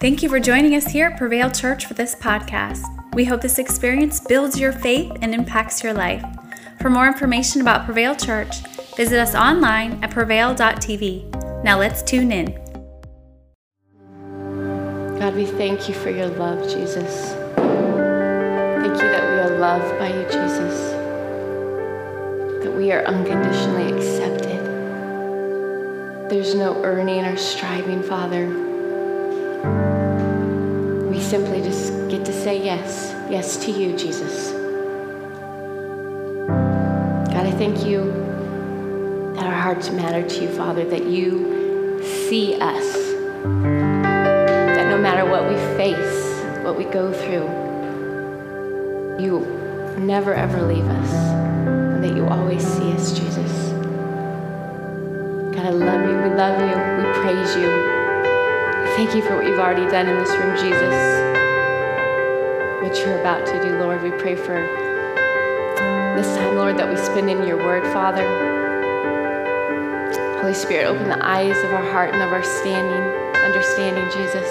Thank you for joining us here at Prevail Church for this podcast. We hope this experience builds your faith and impacts your life. For more information about Prevail Church, visit us online at prevail.tv. Now let's tune in. God, we thank you for your love, Jesus. Thank you that we are loved by you, Jesus. That we are unconditionally accepted. There's no earning or striving, Father. We simply just get to say yes, yes to you, Jesus. God, I thank you that our hearts matter to you, Father, that you see us, that no matter what we face, what we go through, you never ever leave us, and that you always see us, Jesus. God, I love you. We love you. We praise you. Thank you for what you've already done in this room, Jesus. What you're about to do, Lord. We pray for this time, Lord, that we spend in your word, Father. Holy Spirit, open the eyes of our heart and of our standing, understanding, Jesus.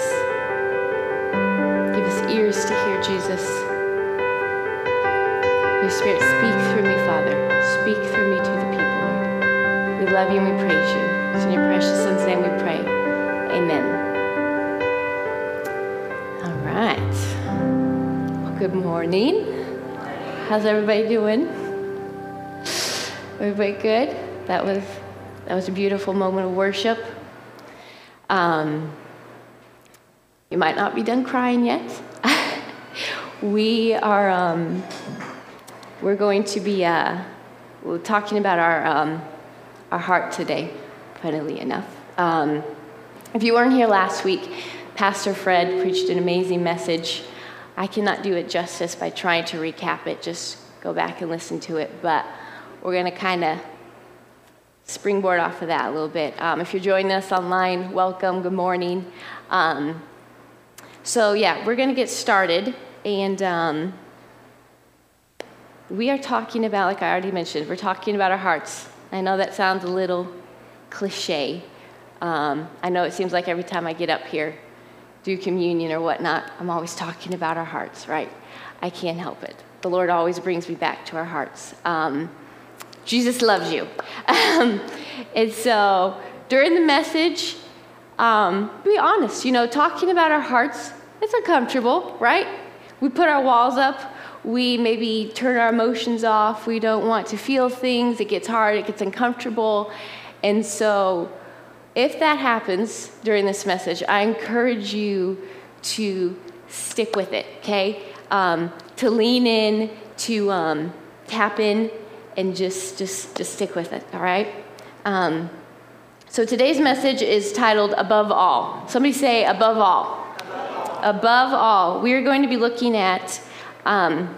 Give us ears to hear, Jesus. Holy Spirit, speak through me, Father. Speak through me to the people, Lord. We love you and we praise you. It's in your precious Son's name we pray. Amen. Good morning. How's everybody doing? Everybody good? That was that was a beautiful moment of worship. Um, you might not be done crying yet. we are um, we're going to be uh, we're talking about our um, our heart today. Funnily enough, um, if you weren't here last week, Pastor Fred preached an amazing message. I cannot do it justice by trying to recap it. Just go back and listen to it. But we're going to kind of springboard off of that a little bit. Um, if you're joining us online, welcome. Good morning. Um, so yeah, we're going to get started, and um, we are talking about, like I already mentioned, we're talking about our hearts. I know that sounds a little cliche. Um, I know it seems like every time I get up here, do communion or whatnot, I'm always talking about our hearts, right? I can't help it. The Lord always brings me back to our hearts. Um, Jesus loves you. Um, and so during the message, um, be honest, you know, talking about our hearts, it's uncomfortable, right? We put our walls up. We maybe turn our emotions off. We don't want to feel things. It gets hard. It gets uncomfortable. And so if that happens during this message, I encourage you to stick with it, okay? Um, to lean in, to um, tap in, and just, just, just stick with it, all right? Um, so today's message is titled Above All. Somebody say, Above All. Above all. We are going to be looking at um,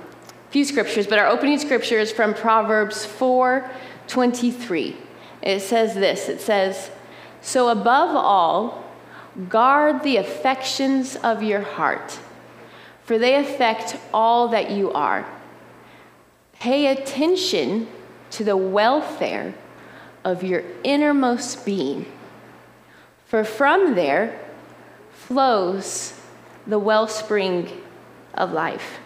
a few scriptures, but our opening scripture is from Proverbs 4 23. It says this it says, So above all, guard the affections of your heart, for they affect all that you are. Pay attention to the welfare of your innermost being, for from there flows the wellspring of life.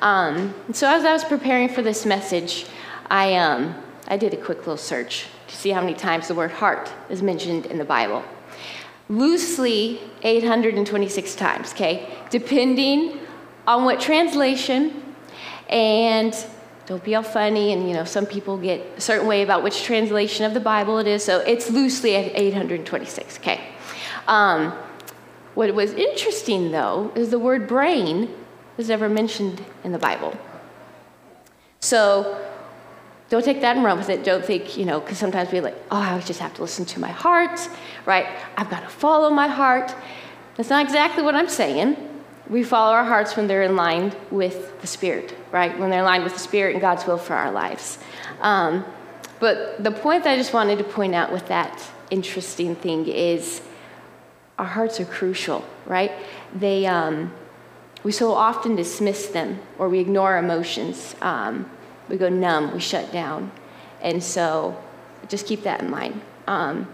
Um, so, as I was preparing for this message, I, um, I did a quick little search to see how many times the word heart is mentioned in the Bible. Loosely, 826 times, okay? Depending on what translation, and don't be all funny, and you know, some people get a certain way about which translation of the Bible it is, so it's loosely at 826, okay? Um, what was interesting, though, is the word brain is never mentioned in the Bible. So don't take that and run with it. Don't think, you know, because sometimes we're like, oh, I just have to listen to my heart, right? I've got to follow my heart. That's not exactly what I'm saying. We follow our hearts when they're in line with the Spirit, right? When they're in line with the Spirit and God's will for our lives. Um, but the point that I just wanted to point out with that interesting thing is our hearts are crucial, right? They, um, we so often dismiss them or we ignore emotions. Um, we go numb, we shut down. And so just keep that in mind. Um,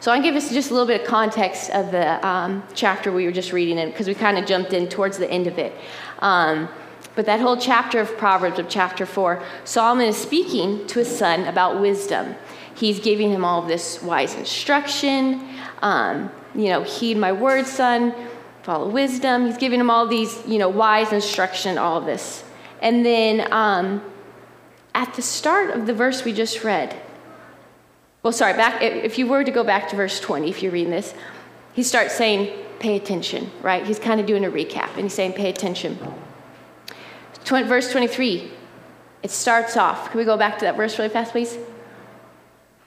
So I'll give us just a little bit of context of the um, chapter we were just reading in because we kind of jumped in towards the end of it. Um, but that whole chapter of Proverbs, of chapter 4, Solomon is speaking to his son about wisdom. He's giving him all this wise instruction. Um, you know, heed my words, son, follow wisdom. He's giving him all these, you know, wise instruction, all of this. And then um, at the start of the verse we just read, well, sorry, back, if you were to go back to verse 20, if you're reading this, he starts saying, pay attention, right? He's kind of doing a recap, and he's saying, pay attention. 20, verse 23, it starts off. Can we go back to that verse really fast, please?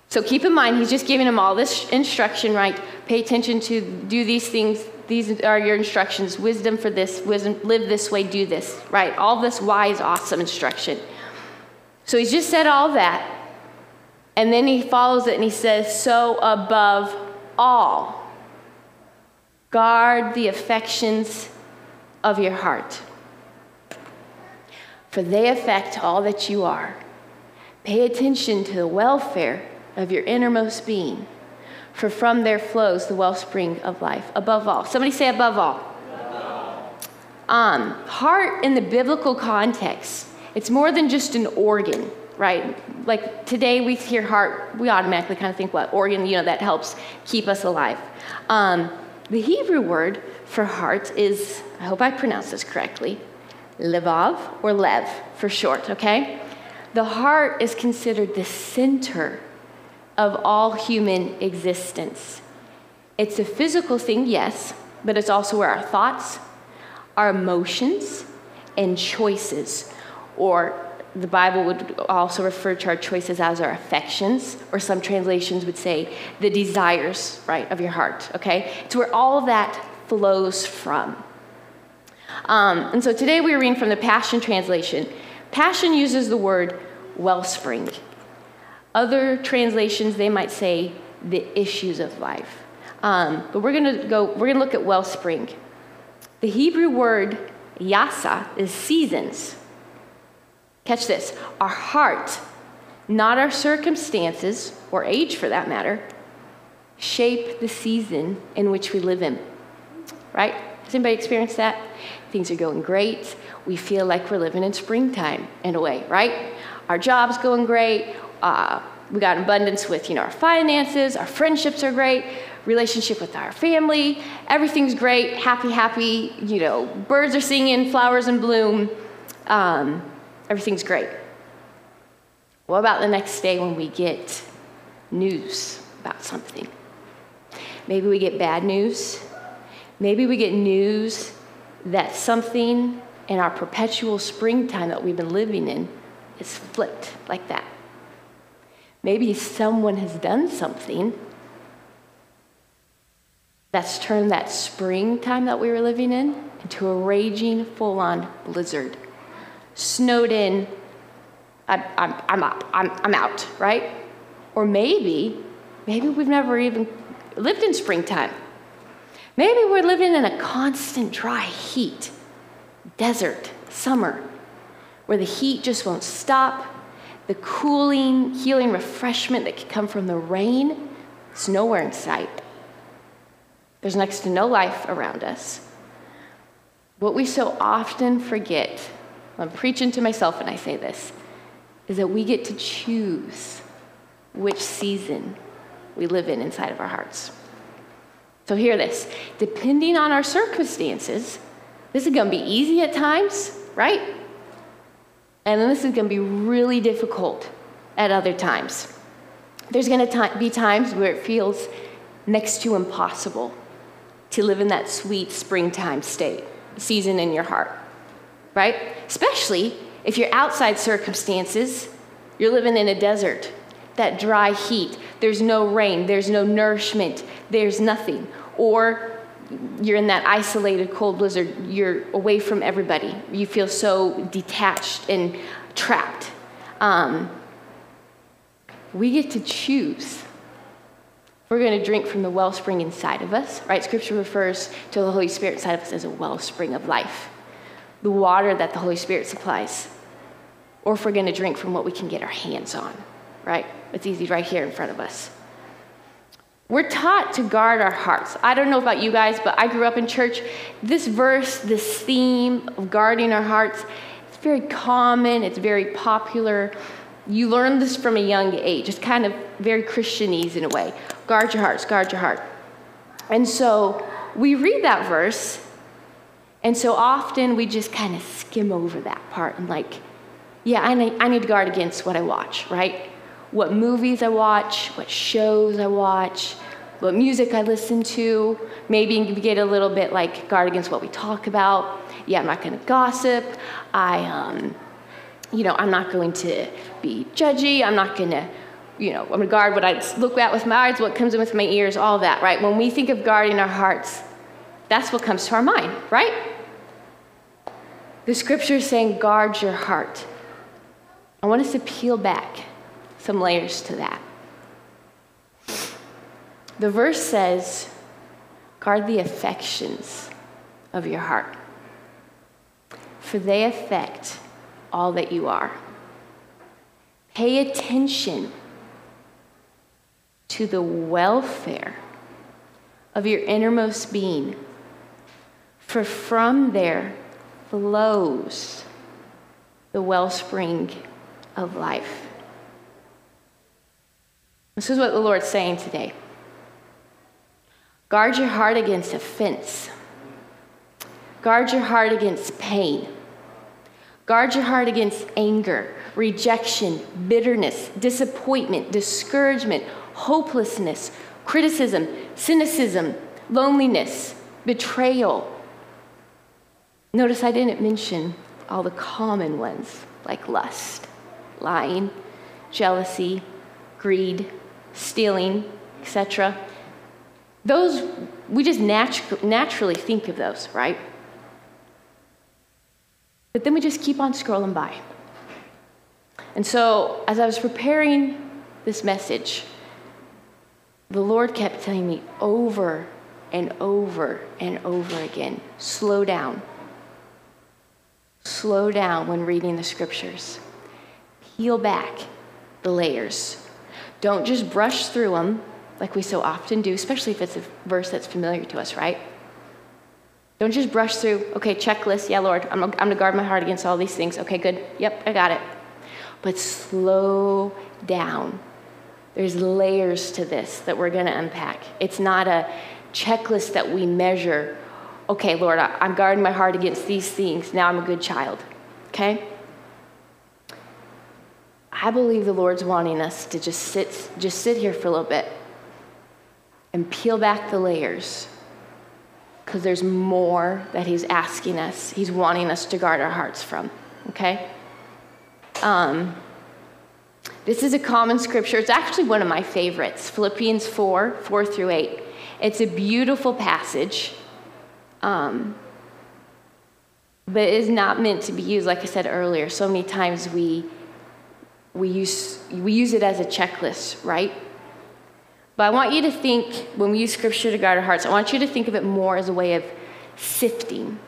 So keep in mind, he's just giving him all this instruction, right? Pay attention to do these things. These are your instructions. Wisdom for this, wisdom, live this way, do this, right? All this wise, awesome instruction. So he's just said all that. And then he follows it and he says, So above all, guard the affections of your heart for they affect all that you are. Pay attention to the welfare of your innermost being, for from there flows the wellspring of life. Above all. Somebody say, above all. Um, heart in the biblical context, it's more than just an organ, right? Like today we hear heart, we automatically kind of think, what? Organ, you know, that helps keep us alive. Um, the Hebrew word for heart is, I hope I pronounced this correctly, Levav, or Lev for short, okay? The heart is considered the center of all human existence. It's a physical thing, yes, but it's also where our thoughts, our emotions, and choices, or the Bible would also refer to our choices as our affections, or some translations would say the desires, right, of your heart, okay? It's where all of that flows from. Um, and so today we are reading from the Passion Translation. Passion uses the word wellspring. Other translations, they might say the issues of life. Um, but we're going to go, we're going to look at wellspring. The Hebrew word yasa is seasons. Catch this our heart, not our circumstances or age for that matter, shape the season in which we live in. Right? Has anybody experienced that? Things are going great. We feel like we're living in springtime in a way, right? Our job's going great. Uh, we got abundance with you know our finances. Our friendships are great. Relationship with our family. Everything's great. Happy, happy. You know, birds are singing, flowers in bloom. Um, everything's great. What about the next day when we get news about something? Maybe we get bad news Maybe we get news that something in our perpetual springtime that we've been living in is flipped like that. Maybe someone has done something that's turned that springtime that we were living in into a raging, full on blizzard. Snowed in, I'm, I'm, I'm up, I'm, I'm out, right? Or maybe, maybe we've never even lived in springtime. Maybe we're living in a constant dry heat, desert, summer, where the heat just won't stop. The cooling, healing refreshment that can come from the rain is nowhere in sight. There's next to no life around us. What we so often forget, I'm preaching to myself when I say this, is that we get to choose which season we live in inside of our hearts. So, hear this depending on our circumstances, this is going to be easy at times, right? And then this is going to be really difficult at other times. There's going to be times where it feels next to impossible to live in that sweet springtime state, season in your heart, right? Especially if your outside circumstances, you're living in a desert, that dry heat, there's no rain, there's no nourishment, there's nothing. Or you're in that isolated cold blizzard, you're away from everybody. You feel so detached and trapped. Um, we get to choose. We're going to drink from the wellspring inside of us, right? Scripture refers to the Holy Spirit inside of us as a wellspring of life, the water that the Holy Spirit supplies. Or if we're going to drink from what we can get our hands on, right? It's easy right here in front of us. We're taught to guard our hearts. I don't know about you guys, but I grew up in church. This verse, this theme of guarding our hearts, it's very common, it's very popular. You learn this from a young age. It's kind of very Christianese in a way. Guard your hearts, guard your heart. And so we read that verse, and so often we just kind of skim over that part and, like, yeah, I need, I need to guard against what I watch, right? What movies I watch, what shows I watch, what music I listen to. Maybe get a little bit like guard against what we talk about. Yeah, I'm not going to gossip. I, um, you know, I'm not going to be judgy. I'm not going to, you know, I'm going to guard what I look at with my eyes, what comes in with my ears, all that, right? When we think of guarding our hearts, that's what comes to our mind, right? The scripture is saying, guard your heart. I want us to peel back some layers to that. The verse says, guard the affections of your heart, for they affect all that you are. Pay attention to the welfare of your innermost being, for from there flows the wellspring of life. This is what the Lord's saying today. Guard your heart against offense. Guard your heart against pain. Guard your heart against anger, rejection, bitterness, disappointment, discouragement, hopelessness, criticism, cynicism, loneliness, betrayal. Notice I didn't mention all the common ones like lust, lying, jealousy, greed, stealing, etc. Those, we just natu- naturally think of those, right? But then we just keep on scrolling by. And so, as I was preparing this message, the Lord kept telling me over and over and over again slow down. Slow down when reading the scriptures. Peel back the layers. Don't just brush through them like we so often do, especially if it's a verse that's familiar to us, right? Don't just brush through, okay, checklist, yeah, Lord, I'm, I'm to guard my heart against all these things. Okay, good. Yep, I got it. But slow down. There's layers to this that we're to unpack. It's not a checklist that we measure. Okay, Lord, I'm guarding my heart against these things. Now I'm a good child. Okay? I believe the Lord's wanting us to just sit, just sit here for a little bit and peel back the layers because there's more that He's asking us, He's wanting us to guard our hearts from, okay? Um, this is a common scripture. It's actually one of my favorites Philippians 4 4 through 8. It's a beautiful passage, um, but it is not meant to be used, like I said earlier. So many times we we use, we use it as a checklist, right? But I want you to think, when we use scripture to guard our hearts, I want you to think of it more as a way of sifting,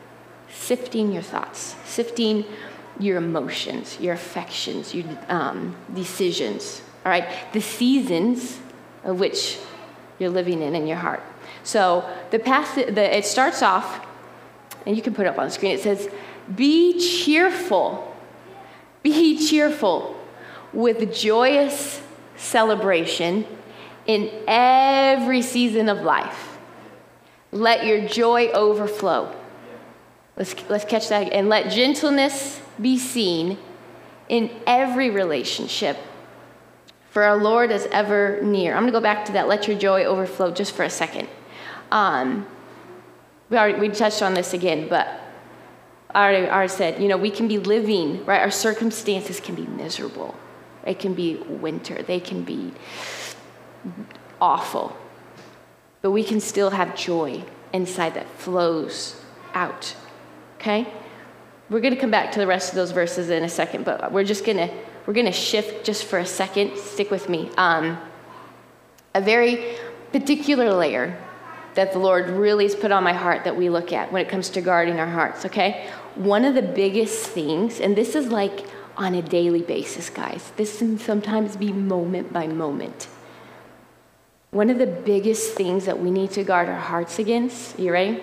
sifting your thoughts, sifting your emotions, your affections, your um, decisions, all right? The seasons of which you're living in in your heart. So the passage, the, it starts off, and you can put it up on the screen. It says, "Be cheerful, be cheerful." With joyous celebration in every season of life. Let your joy overflow. Let's, let's catch that. And let gentleness be seen in every relationship. For our Lord is ever near. I'm going to go back to that. Let your joy overflow just for a second. Um, we already we touched on this again, but I already, already said, you know, we can be living, right? Our circumstances can be miserable. It can be winter, they can be awful. But we can still have joy inside that flows out. Okay? We're going to come back to the rest of those verses in a second, but we're just going to we're going to shift just for a second. Stick with me. Um, a very particular layer that the Lord really has put on my heart that we look at when it comes to guarding our hearts, okay? One of the biggest things, and this is like on a daily basis, guys. This can sometimes be moment by moment. One of the biggest things that we need to guard our hearts against, you ready?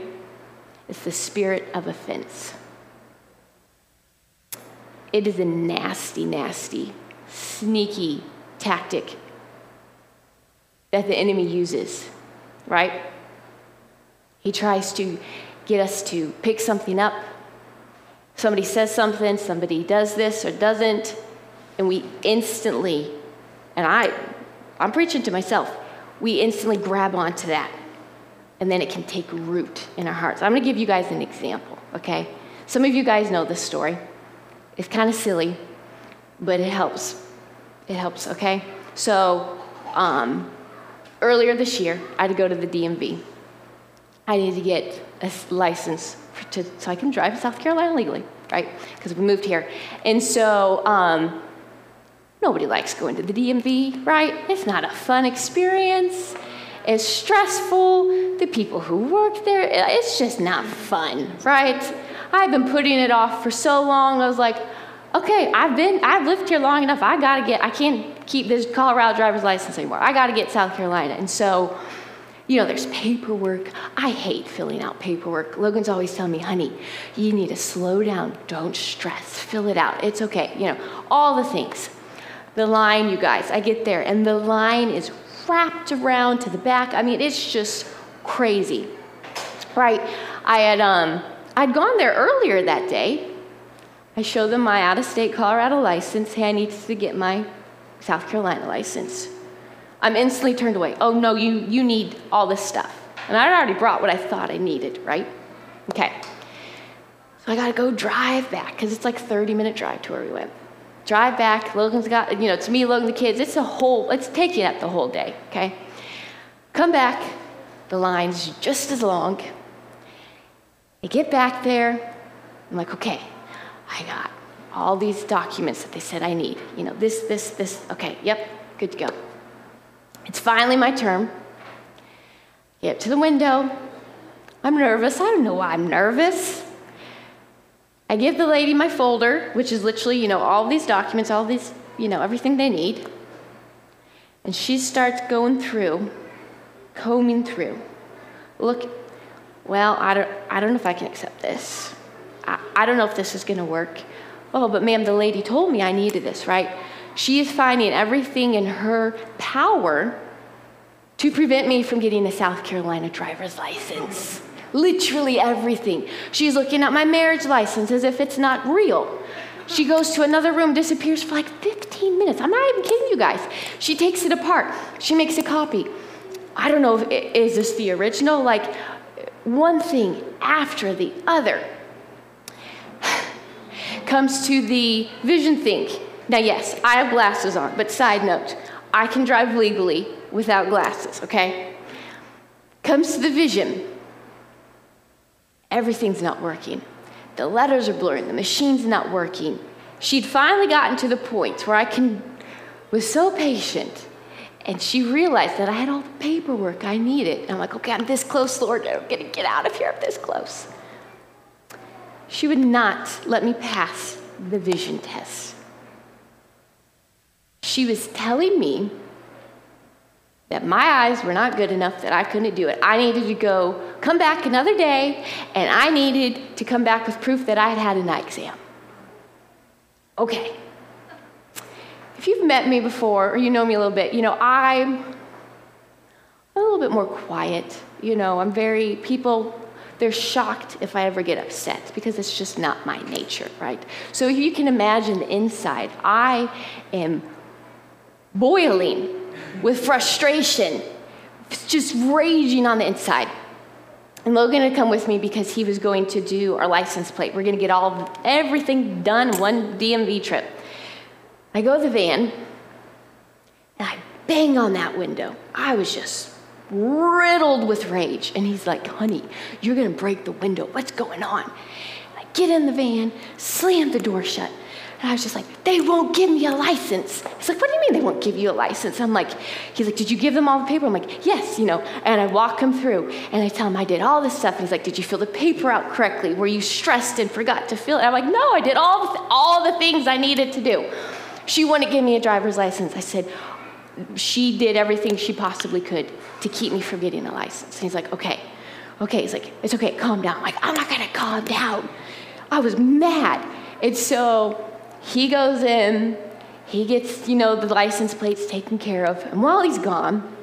Is the spirit of offense. It is a nasty, nasty, sneaky tactic that the enemy uses, right? He tries to get us to pick something up. Somebody says something, somebody does this or doesn't, and we instantly, and I, I'm preaching to myself, we instantly grab onto that. And then it can take root in our hearts. I'm gonna give you guys an example, okay? Some of you guys know this story. It's kind of silly, but it helps. It helps, okay? So, um, earlier this year, I had to go to the DMV. I needed to get a license to, so I can drive in South Carolina legally, right? Because we moved here. And so, um, nobody likes going to the DMV, right? It's not a fun experience. It's stressful. The people who work there, it's just not fun, right? I've been putting it off for so long. I was like, okay, I've been, I've lived here long enough. I gotta get, I can't keep this Colorado driver's license anymore. I gotta get South Carolina. And so, you know, there's paperwork. I hate filling out paperwork. Logan's always telling me, honey, you need to slow down. Don't stress. Fill it out. It's okay. You know, all the things. The line, you guys, I get there, and the line is wrapped around to the back. I mean, it's just crazy. Right? I had um I'd gone there earlier that day I show them my out of state Colorado license. Hey, I need to get my South Carolina license. I'm instantly turned away. Oh, no, you, you need all this stuff. And I'd already brought what I thought I needed, right? Okay. So I got to go drive back because it's like 30 minute drive to where we went. Drive back. Logan's got, you know, it's me, Logan, the kids. It's a whole, it's taking up the whole day, okay? Come back. The line's just as long. I get back there. I'm like, okay, I got all these documents that they said I need. You know, this, this, this. Okay, yep, good to go. It's finally my turn. Get to the window. I'm nervous. I don't know why I'm nervous. I give the lady my folder, which is literally, you know, all these documents, all these, you know, everything they need. And she starts going through, combing through. Look, well, I don't, I don't know if I can accept this. I, I don't know if this is going to work. Oh, but ma'am, the lady told me I needed this, right? She is finding everything in her power to prevent me from getting a South Carolina driver's license. Literally everything. She's looking at my marriage license as if it's not real. She goes to another room, disappears for like 15 minutes. I'm not even kidding you guys. She takes it apart. She makes a copy. I don't know if is this the original like one thing after the other comes to the vision thing. Now, yes, I have glasses on, but side note, I can drive legally without glasses, okay? Comes to the vision. Everything's not working. The letters are blurring, the machine's not working. She'd finally gotten to the point where I can was so patient and she realized that I had all the paperwork I needed. And I'm like, okay, I'm this close, Lord. I'm gonna get out of here. I'm this close she would not let me pass the vision test. She was telling me that my eyes were not good enough that I couldn't do it. I needed to go come back another day and I needed to come back with proof that I had had an eye exam. Okay. If you've met me before or you know me a little bit, you know, I'm a little bit more quiet. You know, I'm very, people they're shocked if I ever get upset because it's just not my nature, right? So you can imagine the inside. I am boiling with frustration, just raging on the inside. And Logan had come with me because he was going to do our license plate. We're going to get all everything done one DMV trip. I go to the van and I bang on that window. I was just riddled with rage. And he's like, honey, you're going to break the window. What's going on? And I get in the van, slam the door shut. And I was just like, they won't give me a license. He's like, what do you mean they won't give you a license? I'm like, he's like, did you give them all the paper? I'm like, yes, you know. And I walk him through and I tell him I did all this stuff. And he's like, did you fill the paper out correctly? Were you stressed and forgot to fill it? I'm like, no, I did all the, th- all the things I needed to do. She wouldn't give me a driver's license. I said, she did everything she possibly could to keep me from getting a license. And he's like, okay, okay. He's like, it's okay, calm down. I'm like, I'm not gonna calm down. I was mad. And so he goes in, he gets, you know, the license plates taken care of. And while he's gone,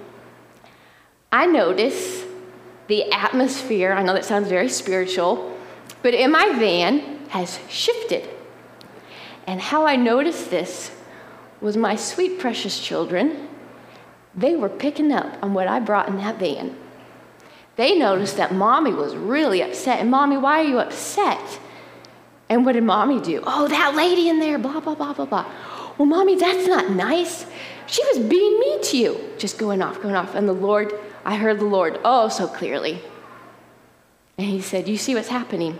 I notice the atmosphere, I know that sounds very spiritual, but in my van has shifted. And how I noticed this was my sweet, precious children, they were picking up on what I brought in that van. They noticed that mommy was really upset. And, mommy, why are you upset? And what did mommy do? Oh, that lady in there, blah, blah, blah, blah, blah. Well, mommy, that's not nice. She was being mean to you. Just going off, going off. And the Lord, I heard the Lord oh so clearly. And he said, You see what's happening?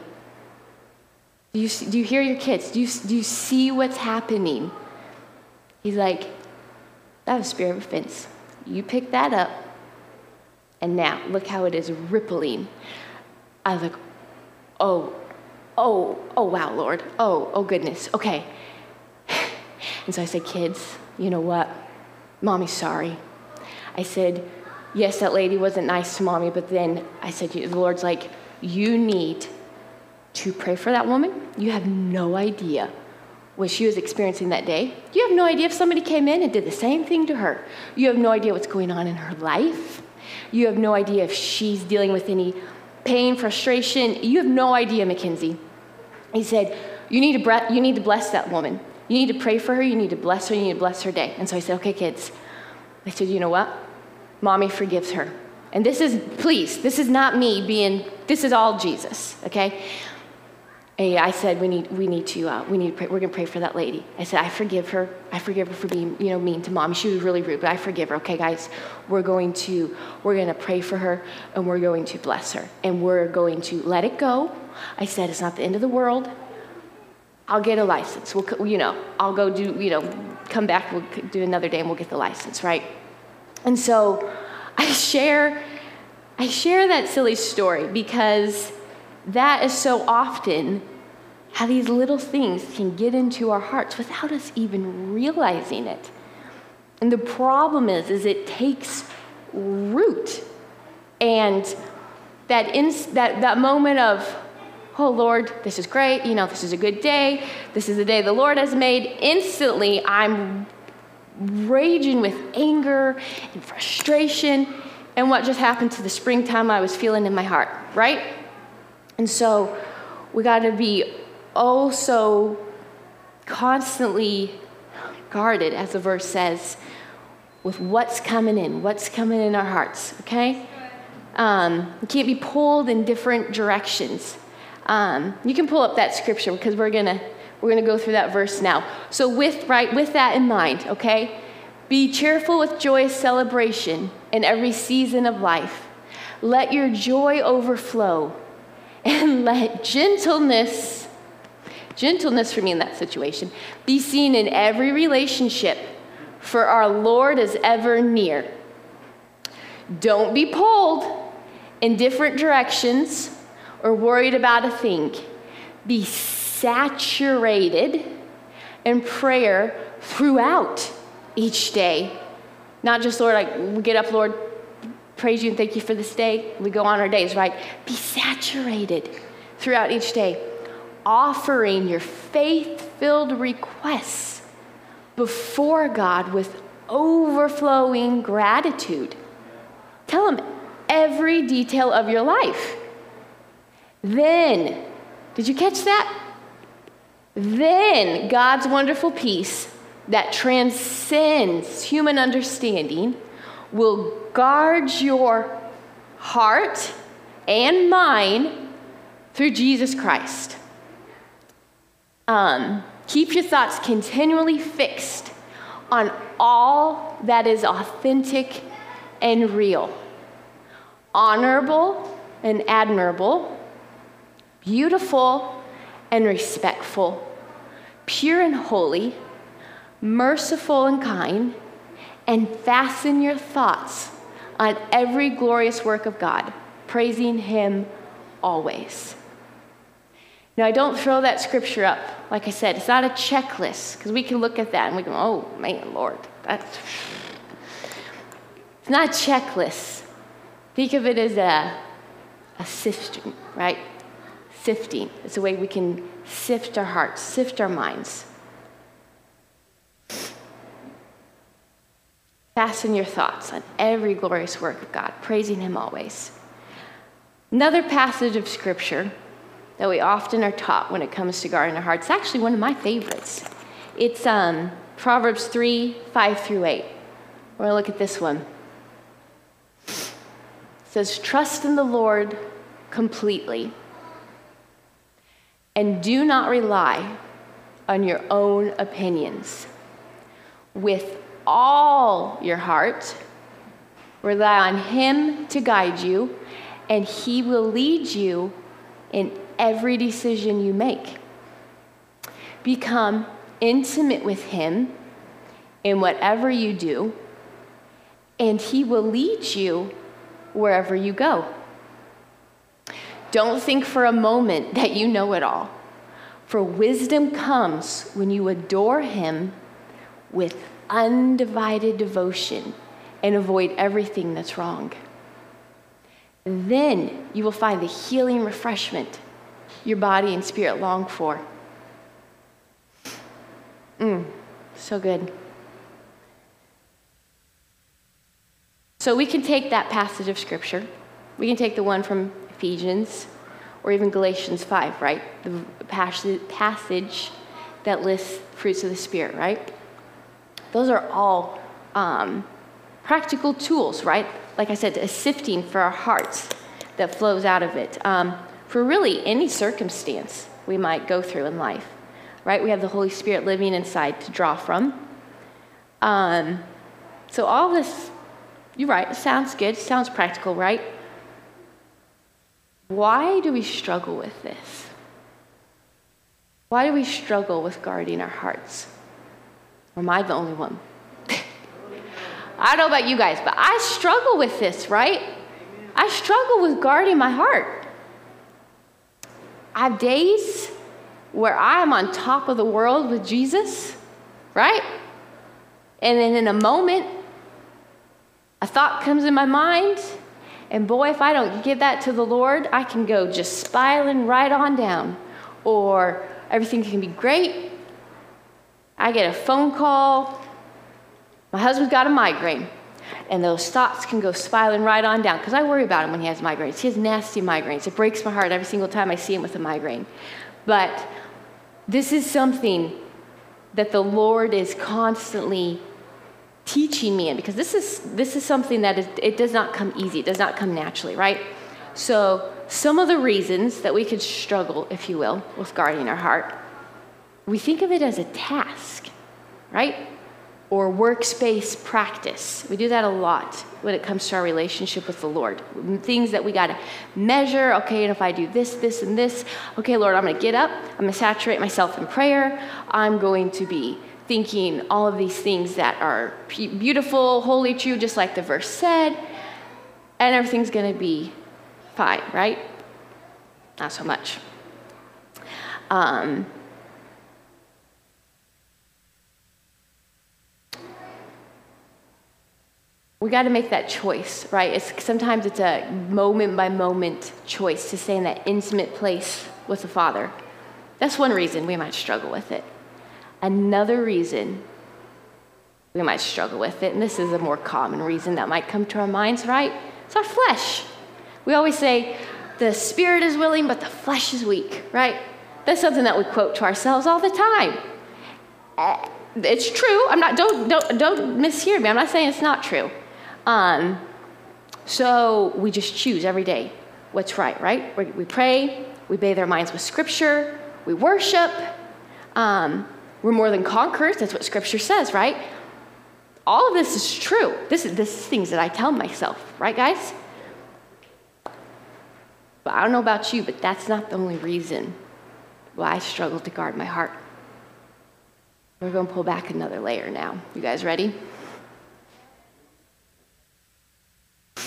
Do you, see, do you hear your kids? Do you, do you see what's happening? He's like, That was spirit of offense. You pick that up, and now look how it is rippling. I was like, Oh, oh, oh, wow, Lord. Oh, oh, goodness. Okay. And so I said, Kids, you know what? Mommy's sorry. I said, Yes, that lady wasn't nice to mommy, but then I said, The Lord's like, You need to pray for that woman. You have no idea what she was experiencing that day. You have no idea if somebody came in and did the same thing to her. You have no idea what's going on in her life. You have no idea if she's dealing with any pain, frustration. You have no idea, Mackenzie. He said, you need, to bre- you need to bless that woman. You need to pray for her. You need to bless her. You need to bless her day. And so I said, okay, kids. I said, you know what? Mommy forgives her. And this is, please, this is not me being, this is all Jesus, okay? And I said, we need, we need to, uh, we need to pray. We're going to pray for that lady. I said, I forgive her. I forgive her for being, you know, mean to mommy. She was really rude, but I forgive her. Okay, guys, we're going to, we're going to pray for her and we're going to bless her and we're going to let it go. I said, it's not the end of the world. I'll get a license. We'll, you know, I'll go do, you know, come back. We'll do another day and we'll get the license, right? And so I share, I share that silly story because that is so often how these little things can get into our hearts without us even realizing it. And the problem is, is it takes root. And that, in, that, that moment of, oh Lord, this is great, you know, this is a good day, this is the day the Lord has made, instantly I'm raging with anger and frustration and what just happened to the springtime I was feeling in my heart, right? And so we got to be oh so constantly guarded, as the verse says, with what's coming in, what's coming in our hearts, okay? Um, can't be pulled in different directions. Um, you can pull up that scripture because we're gonna we're gonna go through that verse now. So with right with that in mind, okay, be cheerful with joyous celebration in every season of life. Let your joy overflow and let gentleness, gentleness for me in that situation, be seen in every relationship, for our Lord is ever near. Don't be pulled in different directions or worried about a thing. Be saturated in prayer throughout each day. Not just, Lord, like we get up, Lord, praise you and thank you for this day. We go on our days, right? Be saturated throughout each day, offering your faith filled requests before God with overflowing gratitude. Tell Him every detail of your life. Then, did you catch that? Then God's wonderful peace that transcends human understanding will guard your heart and mind through Jesus Christ. Um, keep your thoughts continually fixed on all that is authentic and real, honorable and admirable, beautiful and respectful, pure and holy, merciful and kind, and fasten your thoughts on every glorious work of God, praising Him always. Now, I don't throw that scripture up. Like I said, it's not a checklist, because we can look at that and we go, oh, man, Lord, that's. It's not a checklist. Think of it as a, a sifting, right? Sifting. It's a way we can sift our hearts, sift our minds. Fasten your thoughts on every glorious work of God, praising Him always. Another passage of Scripture that we often are taught when it comes to guarding our hearts, actually one of my favorites. It's um, Proverbs 3 5 through 8. We're going to look at this one. It says, Trust in the Lord completely, and do not rely on your own opinions. With all your heart, rely on Him to guide you, and He will lead you in every decision you make. Become intimate with Him in whatever you do, and He will lead you wherever you go. Don't think for a moment that you know it all, for wisdom comes when you adore Him with undivided devotion and avoid everything that's wrong. Then you will find the healing refreshment your body and spirit long for. Mm, so good. So we can take that passage of scripture. We can take the one from Ephesians or even Galatians 5, right? The passage that lists fruits of the Spirit, right? Those are all um, practical tools, right? Like I said, a sifting for our hearts that flows out of it. Um, for really any circumstance we might go through in life, right? We have the Holy Spirit living inside to draw from. Um, so, all this, you're right, sounds good, sounds practical, right? Why do we struggle with this? Why do we struggle with guarding our hearts? Am I the only one? I don't know about you guys, but I struggle with this, right? I struggle with guarding my heart. I have days where I am on top of the world with Jesus, right? And then in a moment, a thought comes in my mind, and boy, if I don't give that to the Lord, I can go just spiraling right on down. Or everything can be great. I get a phone call. My husband's got a migraine. And those thoughts can go spiraling right on down because I worry about him when he has migraines. He has nasty migraines. It breaks my heart every single time I see him with a migraine. But this is something that the Lord is constantly teaching me and because this is this is something that is, it does not come easy. It does not come naturally, right? So some of the reasons that we could struggle, if you will, with guarding our heart, we think of it as a task, right? or workspace practice. We do that a lot when it comes to our relationship with the Lord. Things that we got to measure. Okay, and if I do this, this, and this, okay, Lord, I'm going to get up. I'm going to saturate myself in prayer. I'm going to be thinking all of these things that are beautiful, holy, true, just like the verse said, and everything's going to be fine, right? Not so much. Um, we got to make that choice, right? It's, sometimes it's a moment by moment choice to stay in that intimate place with the Father. That's one reason we might struggle with it. Another reason we might struggle with it, and this is a more common reason that might come to our minds, right? It's our flesh. We always say, the spirit is willing, but the flesh is weak, right? That's something that we quote to ourselves all the time. Eh, it's true. I'm not, don't, don't, don't mishear me. I'm not saying it's not true. Um, so we just choose every day what's right, right? We, we pray, we bathe our minds with Scripture, we worship. Um, we're more than conquerors. That's what Scripture says, right? All of this is true. This is, this is things that I tell myself, right, guys? But I don't know about you, but that's not the only reason why I struggle to guard my heart. We're going to pull back another layer now. You guys ready? We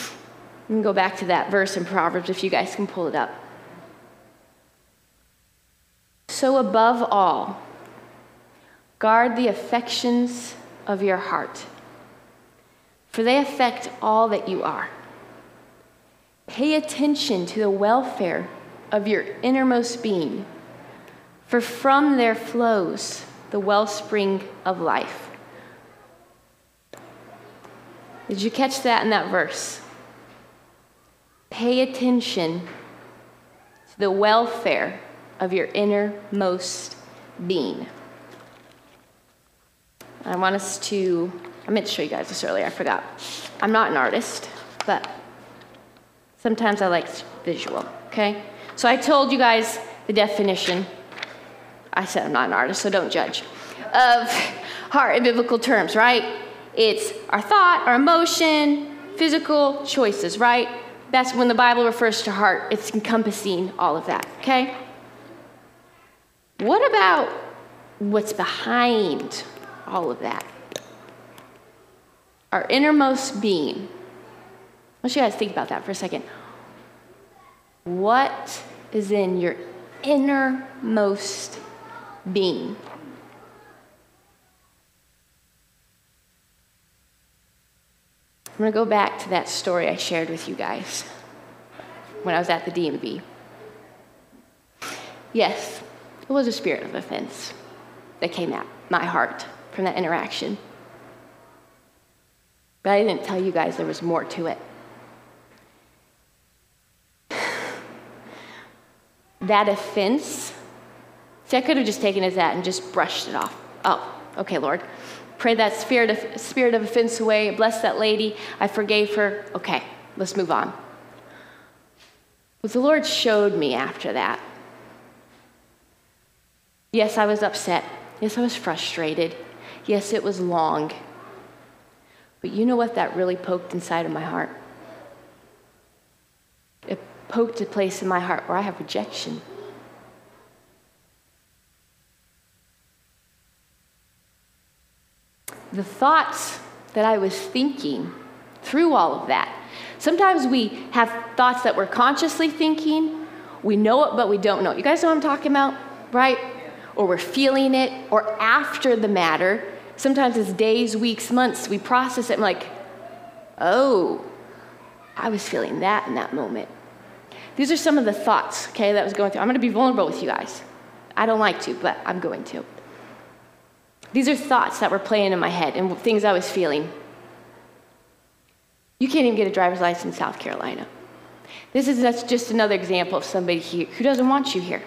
can go back to that verse in Proverbs if you guys can pull it up. So, above all, guard the affections of your heart, for they affect all that you are. Pay attention to the welfare of your innermost being, for from there flows the wellspring of life. Did you catch that in that verse? Pay attention to the welfare of your innermost being. I want us to, I meant to show you guys this earlier, I forgot. I'm not an artist, but sometimes I like visual, okay? So I told you guys the definition. I said I'm not an artist, so don't judge. Of heart in biblical terms, right? It's our thought, our emotion, physical choices, right? That's when the Bible refers to heart, it's encompassing all of that, okay? What about what's behind all of that? Our innermost being. I want you guys think about that for a second. What is in your innermost being? I'm going to go back to that story I shared with you guys when I was at the DMV. Yes, it was a spirit of offense that came at my heart from that interaction. But I didn't tell you guys there was more to it. That offense, see, I could have just taken it as that and just brushed it off. Oh, okay, Lord. Pray that spirit of, spirit of offense away. Bless that lady. I forgave her. Okay, let's move on. What the Lord showed me after that. Yes, I was upset. Yes, I was frustrated. Yes, it was long. But you know what that really poked inside of my heart? It poked a place in my heart where I have rejection. the thoughts that I was thinking through all of that. Sometimes we have thoughts that we're consciously thinking, we know it, but we don't know. You guys know what I'm talking about, right? Or we're feeling it, or after the matter. Sometimes it's days, weeks, months, we process it and like, oh, I was feeling that in that moment. These are some of the thoughts, okay, that was going through. I'm gonna be vulnerable with you guys. I don't like to, but I'm going to. These are thoughts that were playing in my head and things I was feeling. You can't even get a driver's license in South Carolina. This is that's just another example of somebody here who doesn't want you here.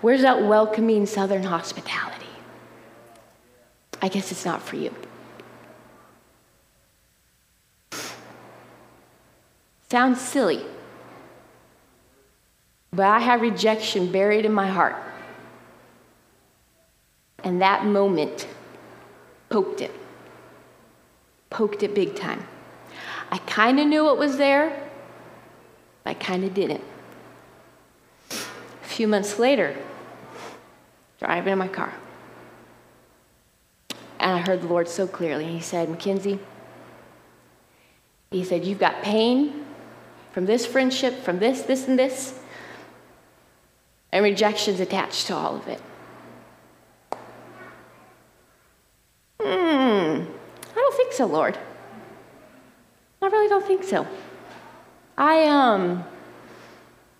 Where's that welcoming Southern hospitality? I guess it's not for you. Sounds silly, but I have rejection buried in my heart. And that moment poked it. Poked it big time. I kind of knew it was there, I kind of didn't. Few months later, driving in my car, and I heard the Lord so clearly. He said, Mackenzie, He said, You've got pain from this friendship, from this, this, and this, and rejections attached to all of it. Hmm, I don't think so, Lord. I really don't think so. I, um,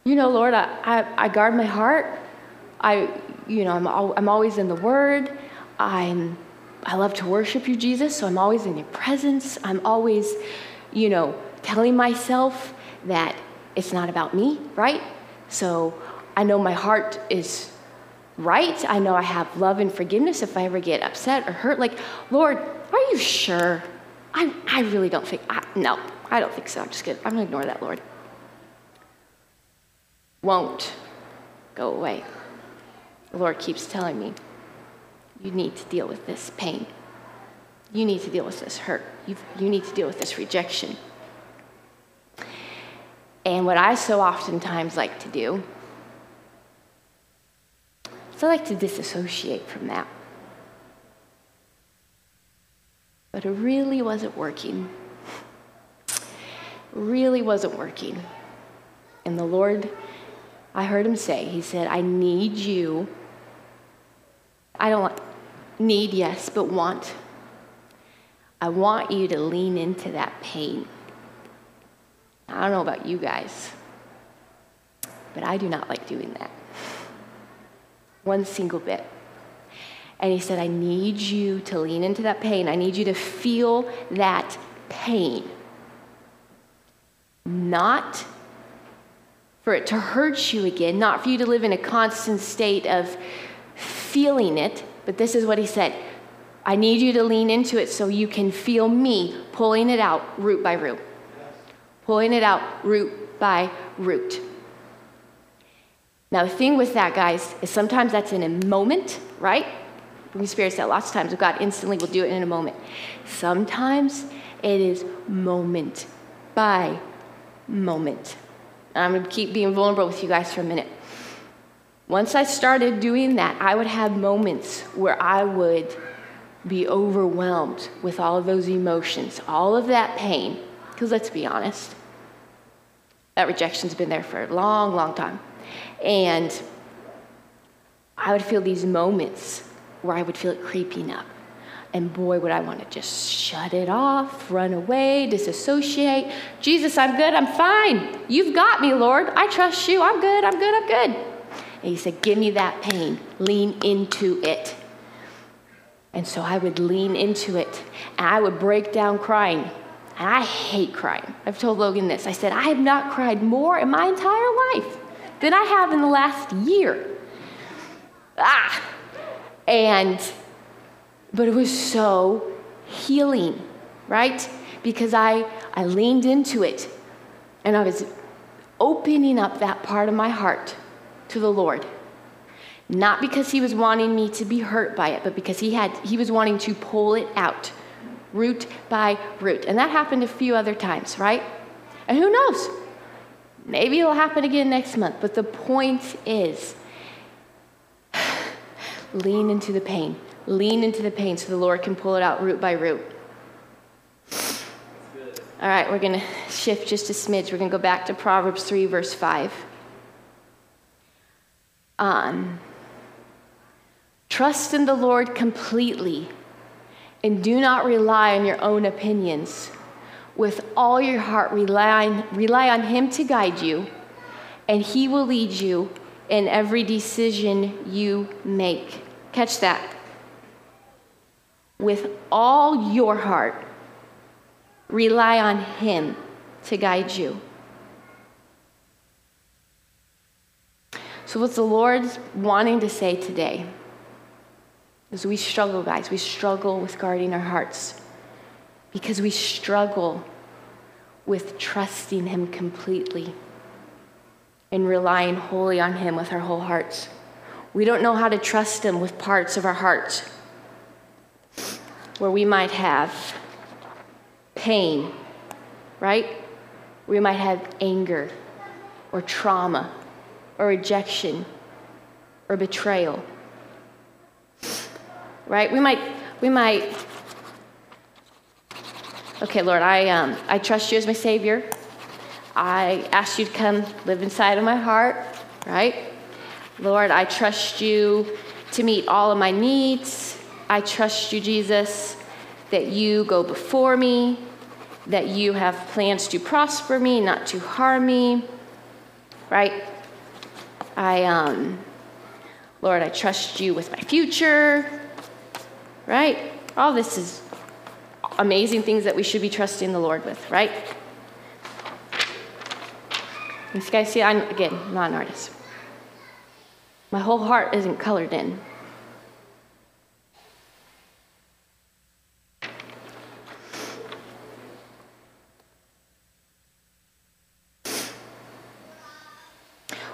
you know, Lord, I, I, I guard my heart. I, you know, I'm, al- I'm always in the Word. I'm, I love to worship you, Jesus, so I'm always in your presence. I'm always, you know, telling myself that it's not about me, right? So I know my heart is right. I know I have love and forgiveness if I ever get upset or hurt. Like, Lord, are you sure? I, I really don't think, I, no, I don't think so. I'm just kidding. I'm to ignore that, Lord. Won't go away. The Lord keeps telling me, you need to deal with this pain. You need to deal with this hurt. you you need to deal with this rejection. And what I so oftentimes like to do is I like to disassociate from that. But it really wasn't working. Really wasn't working. And the Lord, I heard him say, He said, I need you. I don't want, need, yes, but want I want you to lean into that pain. I don't know about you guys, but I do not like doing that. One single bit. And he said, I need you to lean into that pain. I need you to feel that pain. Not for it to hurt you again, not for you to live in a constant state of feeling it, but this is what he said I need you to lean into it so you can feel me pulling it out root by root. Pulling it out root by root. Now, the thing with that, guys, is sometimes that's in a moment, right? Holy Spirit that lots of times, God instantly will do it in a moment. Sometimes it is moment by moment. I'm going to keep being vulnerable with you guys for a minute. Once I started doing that, I would have moments where I would be overwhelmed with all of those emotions, all of that pain. Because let's be honest, that rejection's been there for a long, long time. And I would feel these moments where I would feel it creeping up. And boy, would I want to just shut it off, run away, disassociate. Jesus, I'm good, I'm fine. You've got me, Lord. I trust you. I'm good, I'm good, I'm good. And he said, Give me that pain. Lean into it. And so I would lean into it and I would break down crying. And I hate crying. I've told Logan this. I said, I have not cried more in my entire life than I have in the last year. Ah! And, but it was so healing, right? Because I, I leaned into it and I was opening up that part of my heart to the Lord. Not because he was wanting me to be hurt by it, but because he had he was wanting to pull it out root by root. And that happened a few other times, right? And who knows? Maybe it'll happen again next month. But the point is lean into the pain. Lean into the pain so the Lord can pull it out root by root. All right, we're going to shift just a smidge. We're going to go back to Proverbs 3, verse 5. Um, Trust in the Lord completely and do not rely on your own opinions. With all your heart, rely on, rely on Him to guide you, and He will lead you in every decision you make. Catch that. With all your heart, rely on Him to guide you. So, what's the Lord's wanting to say today? Because we struggle, guys. We struggle with guarding our hearts because we struggle with trusting Him completely and relying wholly on Him with our whole hearts. We don't know how to trust Him with parts of our hearts where we might have pain, right? We might have anger or trauma or rejection or betrayal right? We might, we might, okay, Lord, I, um, I trust you as my Savior. I ask you to come live inside of my heart, right? Lord, I trust you to meet all of my needs. I trust you, Jesus, that you go before me, that you have plans to prosper me, not to harm me, right? I, um, Lord, I trust you with my future right? All this is amazing things that we should be trusting the Lord with, right? You guys see, I'm, again, not an artist. My whole heart isn't colored in.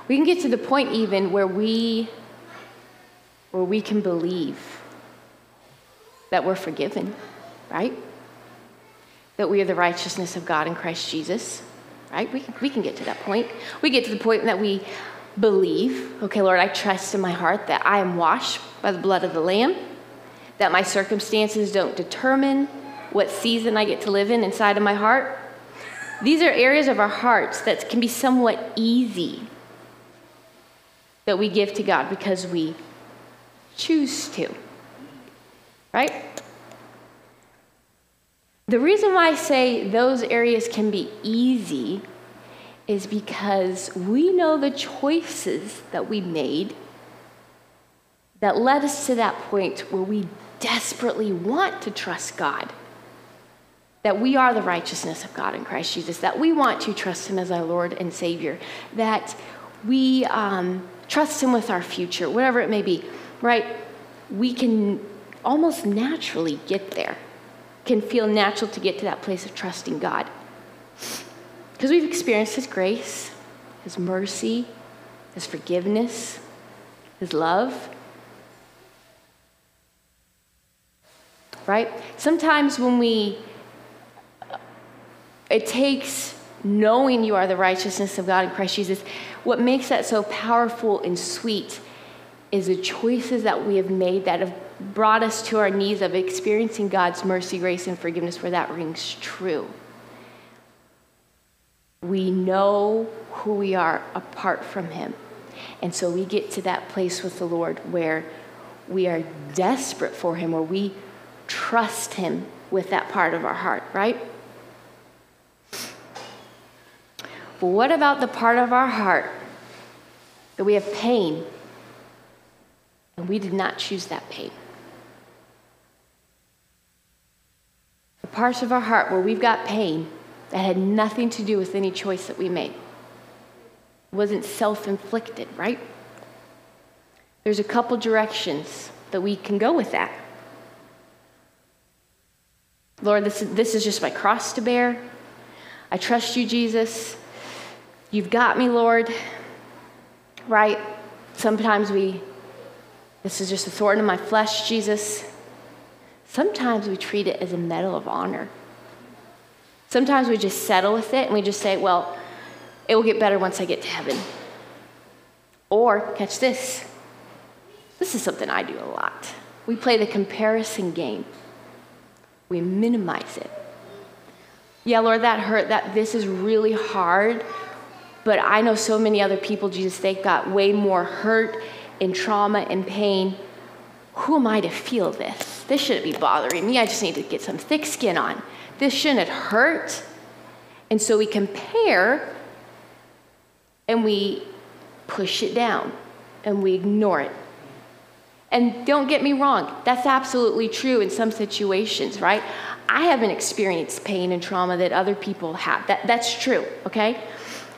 We can get to the point even where we where we can believe that we're forgiven, right? That we are the righteousness of God in Christ Jesus, right? We, we can get to that point. We get to the point that we believe, okay, Lord, I trust in my heart that I am washed by the blood of the Lamb, that my circumstances don't determine what season I get to live in inside of my heart. These are areas of our hearts that can be somewhat easy that we give to God because we choose to right? The reason why I say those areas can be easy is because we know the choices that we made that led us to that point where we desperately want to trust God. That we are the righteousness of God in Christ Jesus, that we want to trust Him as our Lord and Savior, that we um, trust Him with our future, whatever it may be, right? We can almost naturally get there, can feel natural to get to that place of trusting God. Because we've experienced His grace, His mercy, His forgiveness, His love. Right? Sometimes when we, it takes knowing you are the righteousness of God in Christ Jesus, what makes that so powerful and sweet is the choices that we have made that have brought us to our knees of experiencing God's mercy, grace, and forgiveness where that rings true. We know who we are apart from Him. And so we get to that place with the Lord where we are desperate for Him, where we trust Him with that part of our heart, right? But what about the part of our heart that we have pain and we did not choose that pain? The parts of our heart where we've got pain that had nothing to do with any choice that we made. It wasn't self inflicted, right? There's a couple directions that we can go with that. Lord, this is, this is just my cross to bear. I trust you, Jesus. You've got me, Lord. Right? Sometimes we, this is just a thorn in my flesh, Jesus. Sometimes we treat it as a medal of honor. Sometimes we just settle with it and we just say, well, it will get better once I get to heaven. Or, catch this. This is something I do a lot. We play the comparison game. We minimize it. Yeah, Lord, that hurt. That this is really hard. But I know so many other people, Jesus, they got way more hurt and trauma and pain. Who am I to feel this? This shouldn't be bothering me. I just need to get some thick skin on. This shouldn't hurt. And so we compare and we push it down and we ignore it. And don't get me wrong, that's absolutely true in some situations, right? I haven't experienced pain and trauma that other people have. That, that's true, okay?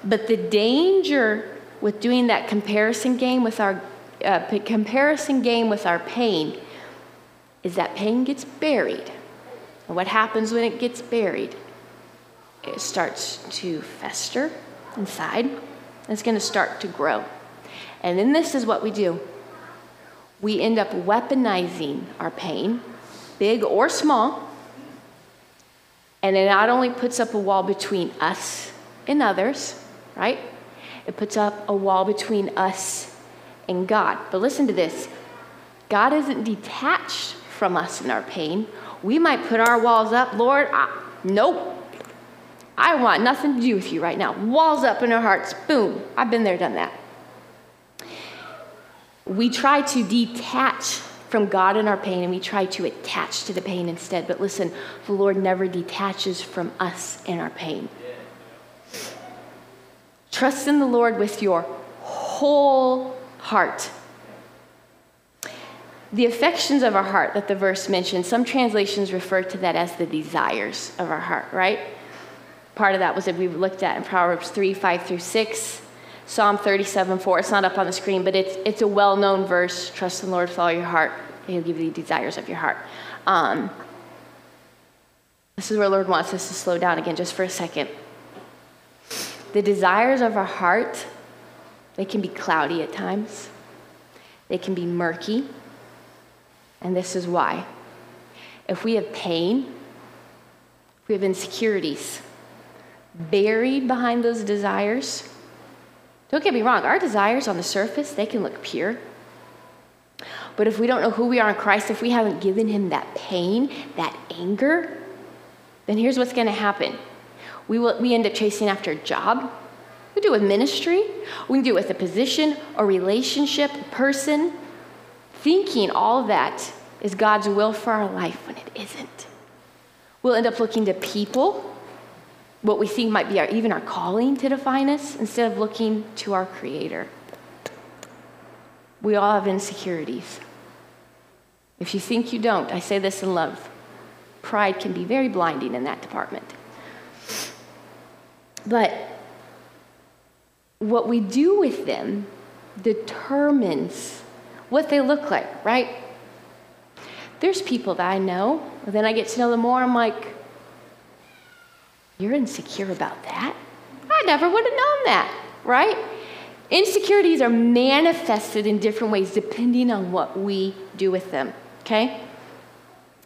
But the danger with doing that comparison game with our uh, comparison game with our pain is that pain gets buried. And what happens when it gets buried? It starts to fester inside. It's going to start to grow. And then this is what we do we end up weaponizing our pain, big or small. And it not only puts up a wall between us and others, right? It puts up a wall between us and God. But listen to this God isn't detached from us in our pain. We might put our walls up, Lord, I, nope. I want nothing to do with you right now. Walls up in our hearts, boom. I've been there, done that. We try to detach from God in our pain and we try to attach to the pain instead. But listen, the Lord never detaches from us in our pain. Trust in the Lord with your whole heart. The affections of our heart that the verse mentions, some translations refer to that as the desires of our heart, right? Part of that was that we looked at in Proverbs 3 5 through 6, Psalm 37 4. It's not up on the screen, but it's, it's a well known verse. Trust in the Lord with all your heart, and He'll give you the desires of your heart. Um, this is where Lord wants us to slow down again just for a second. The desires of our heart, they can be cloudy at times, they can be murky. And this is why. If we have pain, if we have insecurities buried behind those desires, don't get me wrong, our desires on the surface, they can look pure. But if we don't know who we are in Christ, if we haven't given Him that pain, that anger, then here's what's going to happen. We, will, we end up chasing after a job. We do it with ministry. We can do it with a position, a relationship, a person thinking all that is God's will for our life when it isn't. We'll end up looking to people, what we think might be our, even our calling to define us, instead of looking to our Creator. We all have insecurities. If you think you don't, I say this in love pride can be very blinding in that department. But what we do with them determines what they look like, right? There's people that I know, then I get to know them more. I'm like, you're insecure about that? I never would have known that, right? Insecurities are manifested in different ways depending on what we do with them, okay?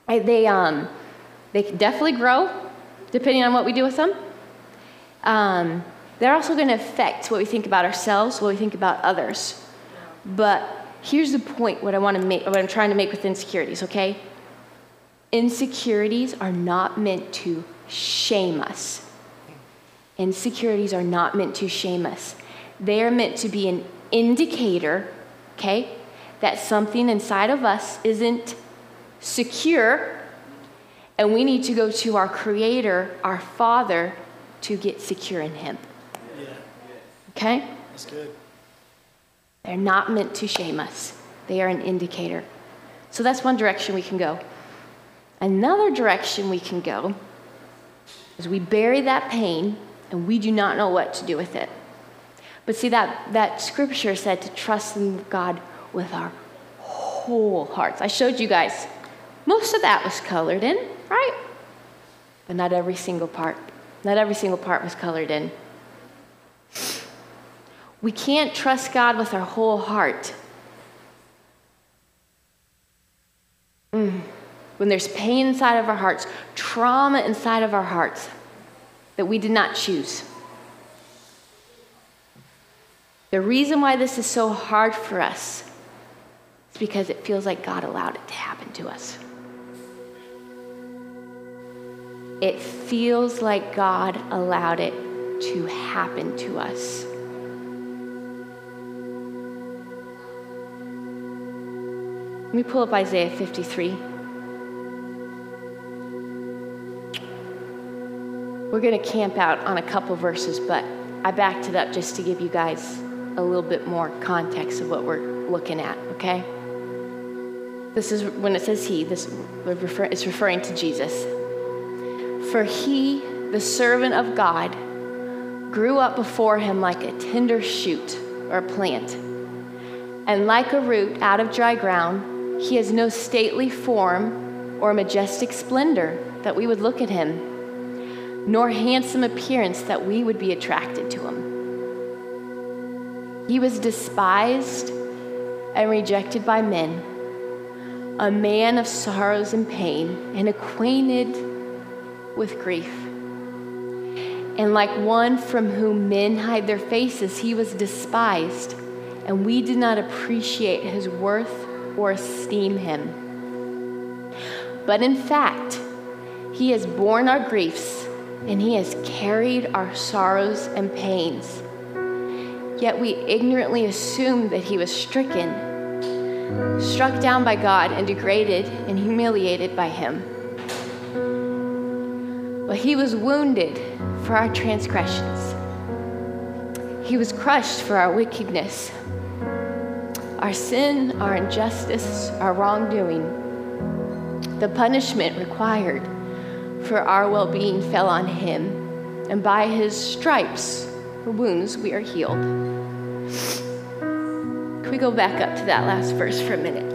They, um, they can definitely grow depending on what we do with them. Um, they're also going to affect what we think about ourselves, what we think about others. But here's the point what I want to make, what I'm trying to make with insecurities, okay? Insecurities are not meant to shame us. Insecurities are not meant to shame us. They are meant to be an indicator, okay, that something inside of us isn't secure and we need to go to our Creator, our Father, to get secure in Him. Yeah. Okay? That's good. They're not meant to shame us, they are an indicator. So that's one direction we can go. Another direction we can go is we bury that pain and we do not know what to do with it. But see, that, that scripture said to trust in God with our whole hearts. I showed you guys, most of that was colored in right? But not every single part. Not every single part was colored in. We can't trust God with our whole heart. Mm. When there's pain inside of our hearts, trauma inside of our hearts that we did not choose. The reason why this is so hard for us is because it feels like God allowed it to happen to us. It feels like God allowed it to happen to us. Let me pull up Isaiah 53. We're going to camp out on a couple verses, but I backed it up just to give you guys a little bit more context of what we're looking at, okay? This is when it says he, this it's referring to Jesus. For he, the servant of God, grew up before him like a tender shoot or plant. And like a root out of dry ground, he has no stately form or majestic splendor that we would look at him, nor handsome appearance that we would be attracted to him. He was despised and rejected by men, a man of sorrows and pain, and acquainted with grief. And like one from whom men hide their faces, he was despised, and we did not appreciate his worth or esteem him. But in fact, he has borne our griefs, and he has carried our sorrows and pains. Yet we ignorantly assumed that he was stricken, struck down by God, and degraded and humiliated by him. But he was wounded for our transgressions, he was crushed for our wickedness. Our sin, our injustice, our wrongdoing, the punishment required for our well being fell on him, and by his stripes or wounds we are healed. Can we go back up to that last verse for a minute?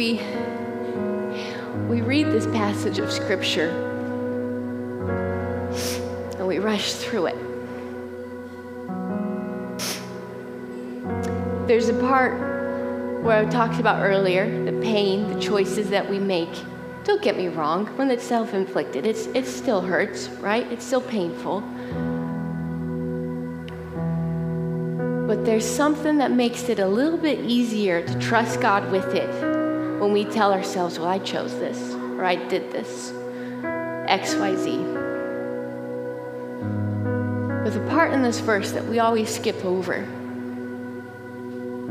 We, we read this passage of Scripture and we rush through it. There's a part where I talked about earlier the pain, the choices that we make. Don't get me wrong, when it's self inflicted, it's, it still hurts, right? It's still painful. But there's something that makes it a little bit easier to trust God with it when we tell ourselves, well, I chose this, or I did this, XYZ. But the part in this verse that we always skip over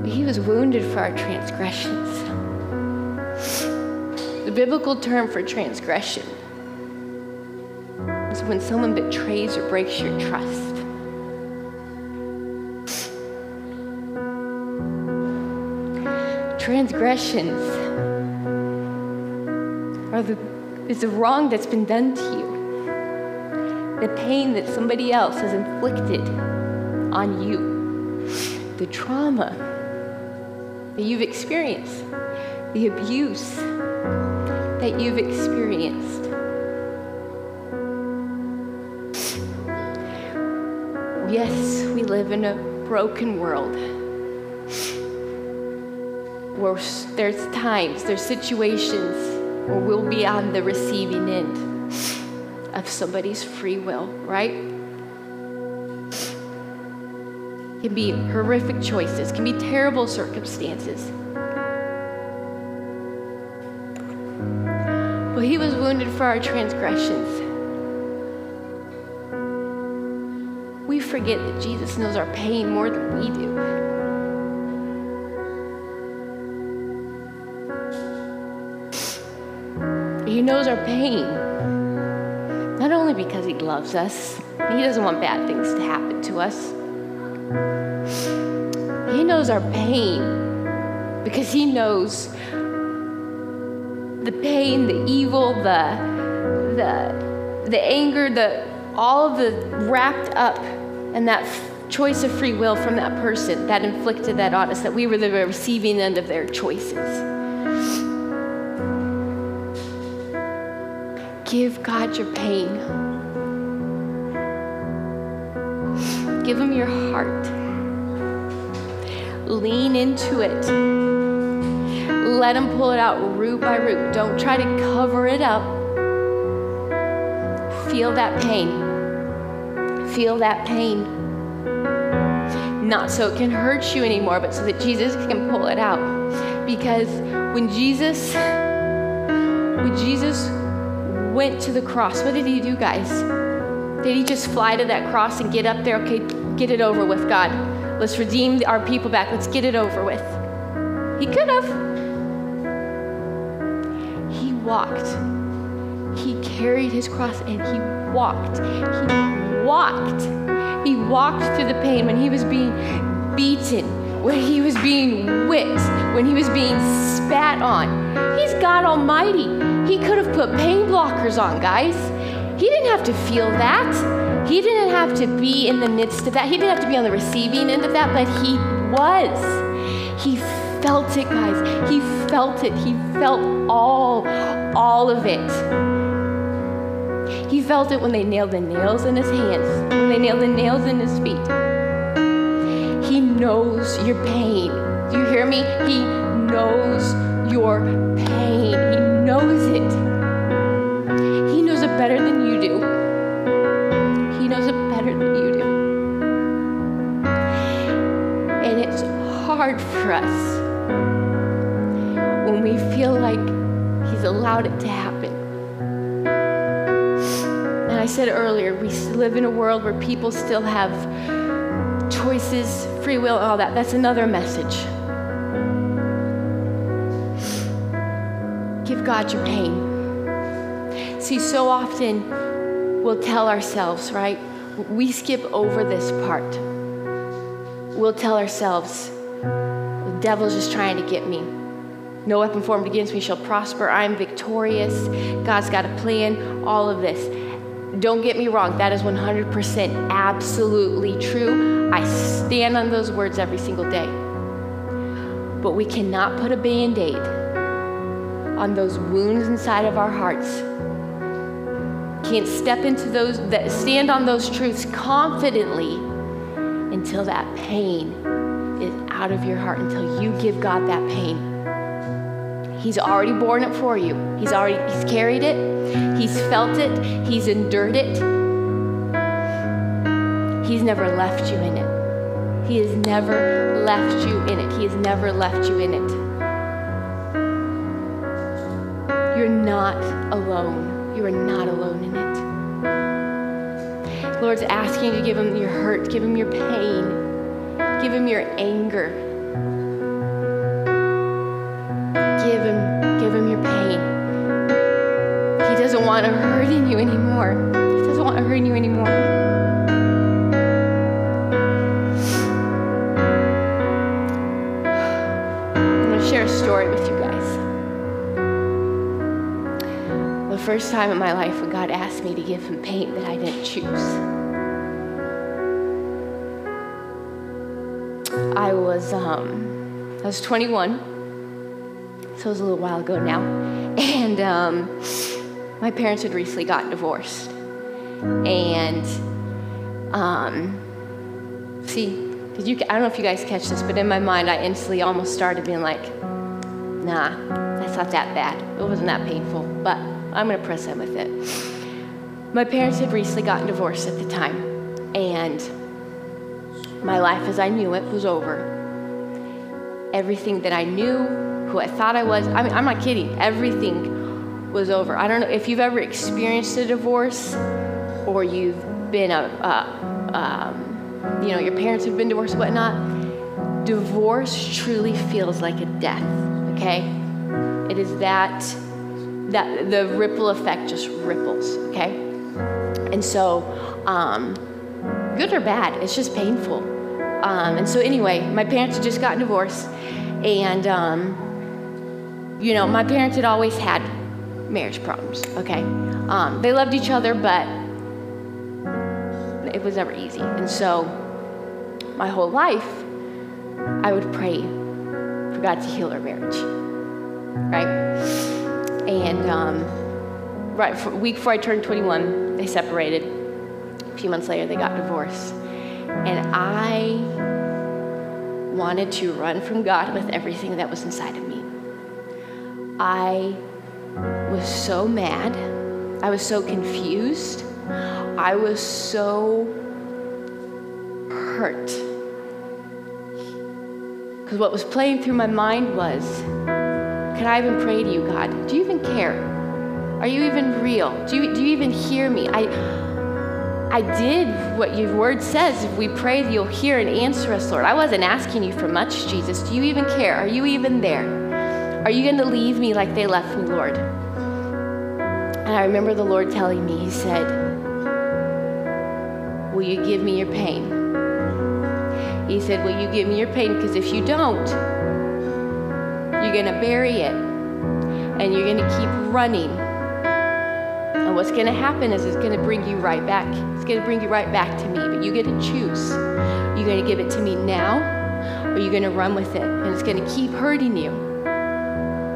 He was wounded for our transgressions. The biblical term for transgression is when someone betrays or breaks your trust. Transgressions are the, is the wrong that's been done to you, the pain that somebody else has inflicted on you, the trauma that you've experienced, the abuse that you've experienced. Yes, we live in a broken world. Where there's times, there's situations where we'll be on the receiving end of somebody's free will, right? Can be horrific choices, can be terrible circumstances. Well, he was wounded for our transgressions. We forget that Jesus knows our pain more than we do. He knows our pain. Not only because He loves us, He doesn't want bad things to happen to us. He knows our pain because He knows the pain, the evil, the, the, the anger, the, all of the wrapped up in that choice of free will from that person that inflicted that on us, that we were the receiving end of their choices. Give God your pain. Give Him your heart. Lean into it. Let Him pull it out root by root. Don't try to cover it up. Feel that pain. Feel that pain. Not so it can hurt you anymore, but so that Jesus can pull it out. Because when Jesus, when Jesus went to the cross, what did he do, guys? Did he just fly to that cross and get up there? Okay, get it over with, God. Let's redeem our people back. Let's get it over with. He could have. He walked. He carried his cross and he walked. He walked. He walked through the pain when he was being beaten, when he was being whipped, when he was being spat on. He's God Almighty. He could have put pain blockers on, guys. He didn't have to feel that. He didn't have to be in the midst of that. He didn't have to be on the receiving end of that, but he was. He felt it, guys. He felt it. He felt all, all of it. He felt it when they nailed the nails in his hands, when they nailed the nails in his feet. He knows your pain. Do you hear me? He knows your pain. Knows it. He knows it better than you do. He knows it better than you do. And it's hard for us when we feel like He's allowed it to happen. And I said earlier, we live in a world where people still have choices, free will, all that. That's another message. God your pain. See, so often we'll tell ourselves, right? We skip over this part. We'll tell ourselves, the devil's just trying to get me. No weapon formed against me shall prosper. I'm victorious. God's got a plan, all of this. Don't get me wrong, that is 100% absolutely true. I stand on those words every single day. But we cannot put a band aid on those wounds inside of our hearts. Can't step into those, that stand on those truths confidently until that pain is out of your heart, until you give God that pain. He's already borne it for you. He's already he's carried it. He's felt it. He's endured it. He's never left you in it. He has never left you in it. He has never left you in it. You're not alone. You are not alone in it. The Lord's asking you to give him your hurt, give him your pain, give him your anger. Give him, give him your pain. He doesn't want to hurt you anymore. He doesn't want to hurt you anymore. First time in my life when God asked me to give him pain that I didn't choose. I was um, I was 21, so it was a little while ago now, and um, my parents had recently gotten divorced, and um, see, did you? I don't know if you guys catch this, but in my mind, I instantly almost started being like, nah, that's not that bad. It wasn't that painful, but I'm going to press on with it. My parents had recently gotten divorced at the time, and my life as I knew it was over. Everything that I knew, who I thought I was, I mean, I'm not kidding, everything was over. I don't know if you've ever experienced a divorce or you've been a, a um, you know, your parents have been divorced, whatnot. Divorce truly feels like a death okay? It is that that the ripple effect just ripples, okay? And so, um, good or bad, it's just painful. Um, and so, anyway, my parents had just gotten divorced, and um, you know, my parents had always had marriage problems. Okay, um, they loved each other, but it was never easy. And so, my whole life, I would pray for God to heal our marriage, right? And um, right for, week before I turned 21, they separated. A few months later, they got divorced, and I wanted to run from God with everything that was inside of me. I was so mad. I was so confused. I was so hurt because what was playing through my mind was, can I even pray to you, God? Do you even care? Are you even real? Do you, do you even hear me? I, I did what your word says. If we pray, you'll hear and answer us, Lord. I wasn't asking you for much, Jesus. Do you even care? Are you even there? Are you going to leave me like they left me, Lord? And I remember the Lord telling me, He said, Will you give me your pain? He said, Will you give me your pain? Because if you don't, you're going to bury it and you're going to keep running. And what's going to happen is it's going to bring you right back. It's going to bring you right back to me. But you get to choose. You're going to give it to me now or you're going to run with it. And it's going to keep hurting you.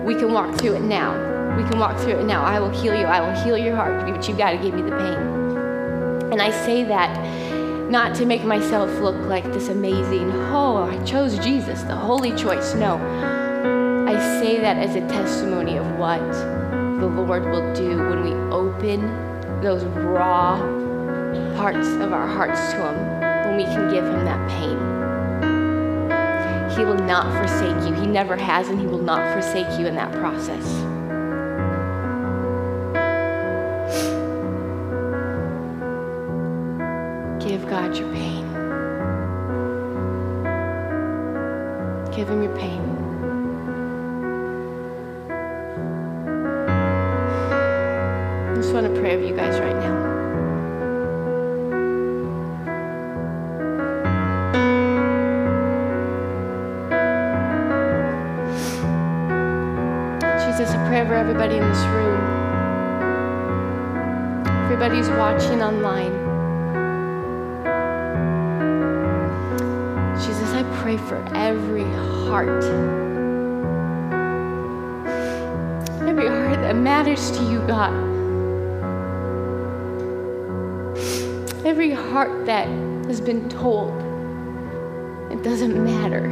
We can walk through it now. We can walk through it now. I will heal you. I will heal your heart. But you've got to give me the pain. And I say that not to make myself look like this amazing, oh, I chose Jesus, the holy choice. No. Say that as a testimony of what the Lord will do when we open those raw parts of our hearts to Him, when we can give Him that pain. He will not forsake you. He never has, and He will not forsake you in that process. Give God your pain. Give Him your pain. Just want to pray over you guys right now. Jesus, I pray over everybody in this room. Everybody's watching online. Jesus, I pray for every heart. Every heart that matters to you, God. Every heart that has been told it doesn't matter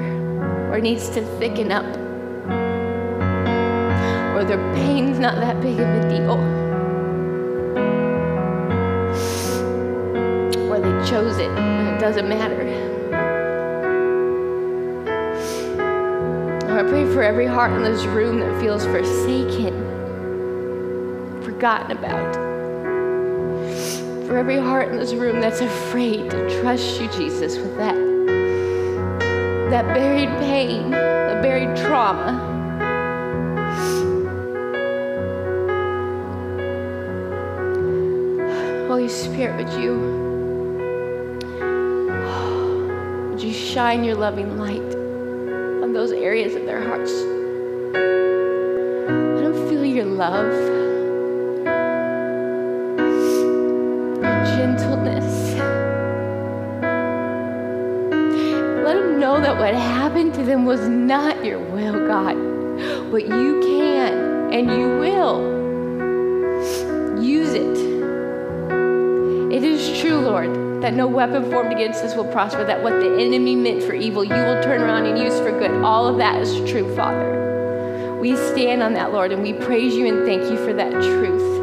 or needs to thicken up or their pain's not that big of a deal. Or they chose it and it doesn't matter. I pray for every heart in this room that feels forsaken, forgotten about. For every heart in this room that's afraid to trust you, Jesus, with that, that buried pain, the buried trauma. Holy Spirit, would you, would you shine your loving light on those areas of their hearts? Let them feel your love, but you can and you will use it. It is true, Lord, that no weapon formed against us will prosper, that what the enemy meant for evil, you will turn around and use for good. All of that is true, Father. We stand on that, Lord, and we praise you and thank you for that truth.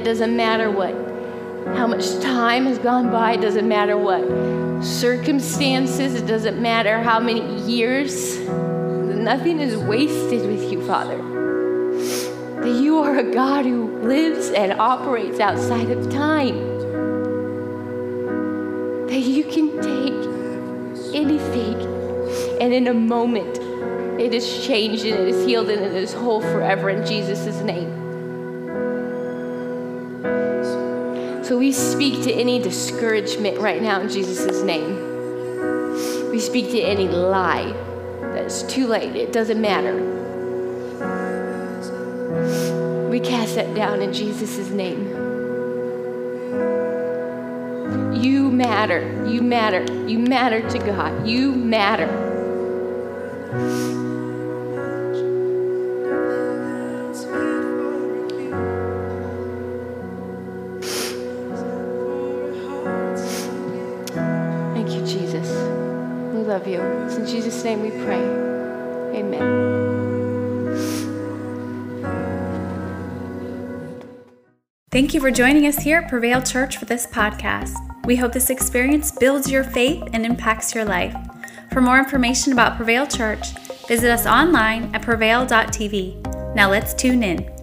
It doesn't matter what, how much time has gone by, it doesn't matter what circumstances, it doesn't matter how many years. Nothing is wasted with you, Father. That you are a God who lives and operates outside of time. That you can take anything and in a moment it is changed and it is healed and it is whole forever in Jesus' name. So we speak to any discouragement right now in Jesus' name. We speak to any lie that it's too late, it doesn't matter. We cast that down in Jesus' name. You matter. You matter. You matter to God. You matter. Thank you for joining us here at Prevail Church for this podcast. We hope this experience builds your faith and impacts your life. For more information about Prevail Church, visit us online at prevail.tv. Now let's tune in.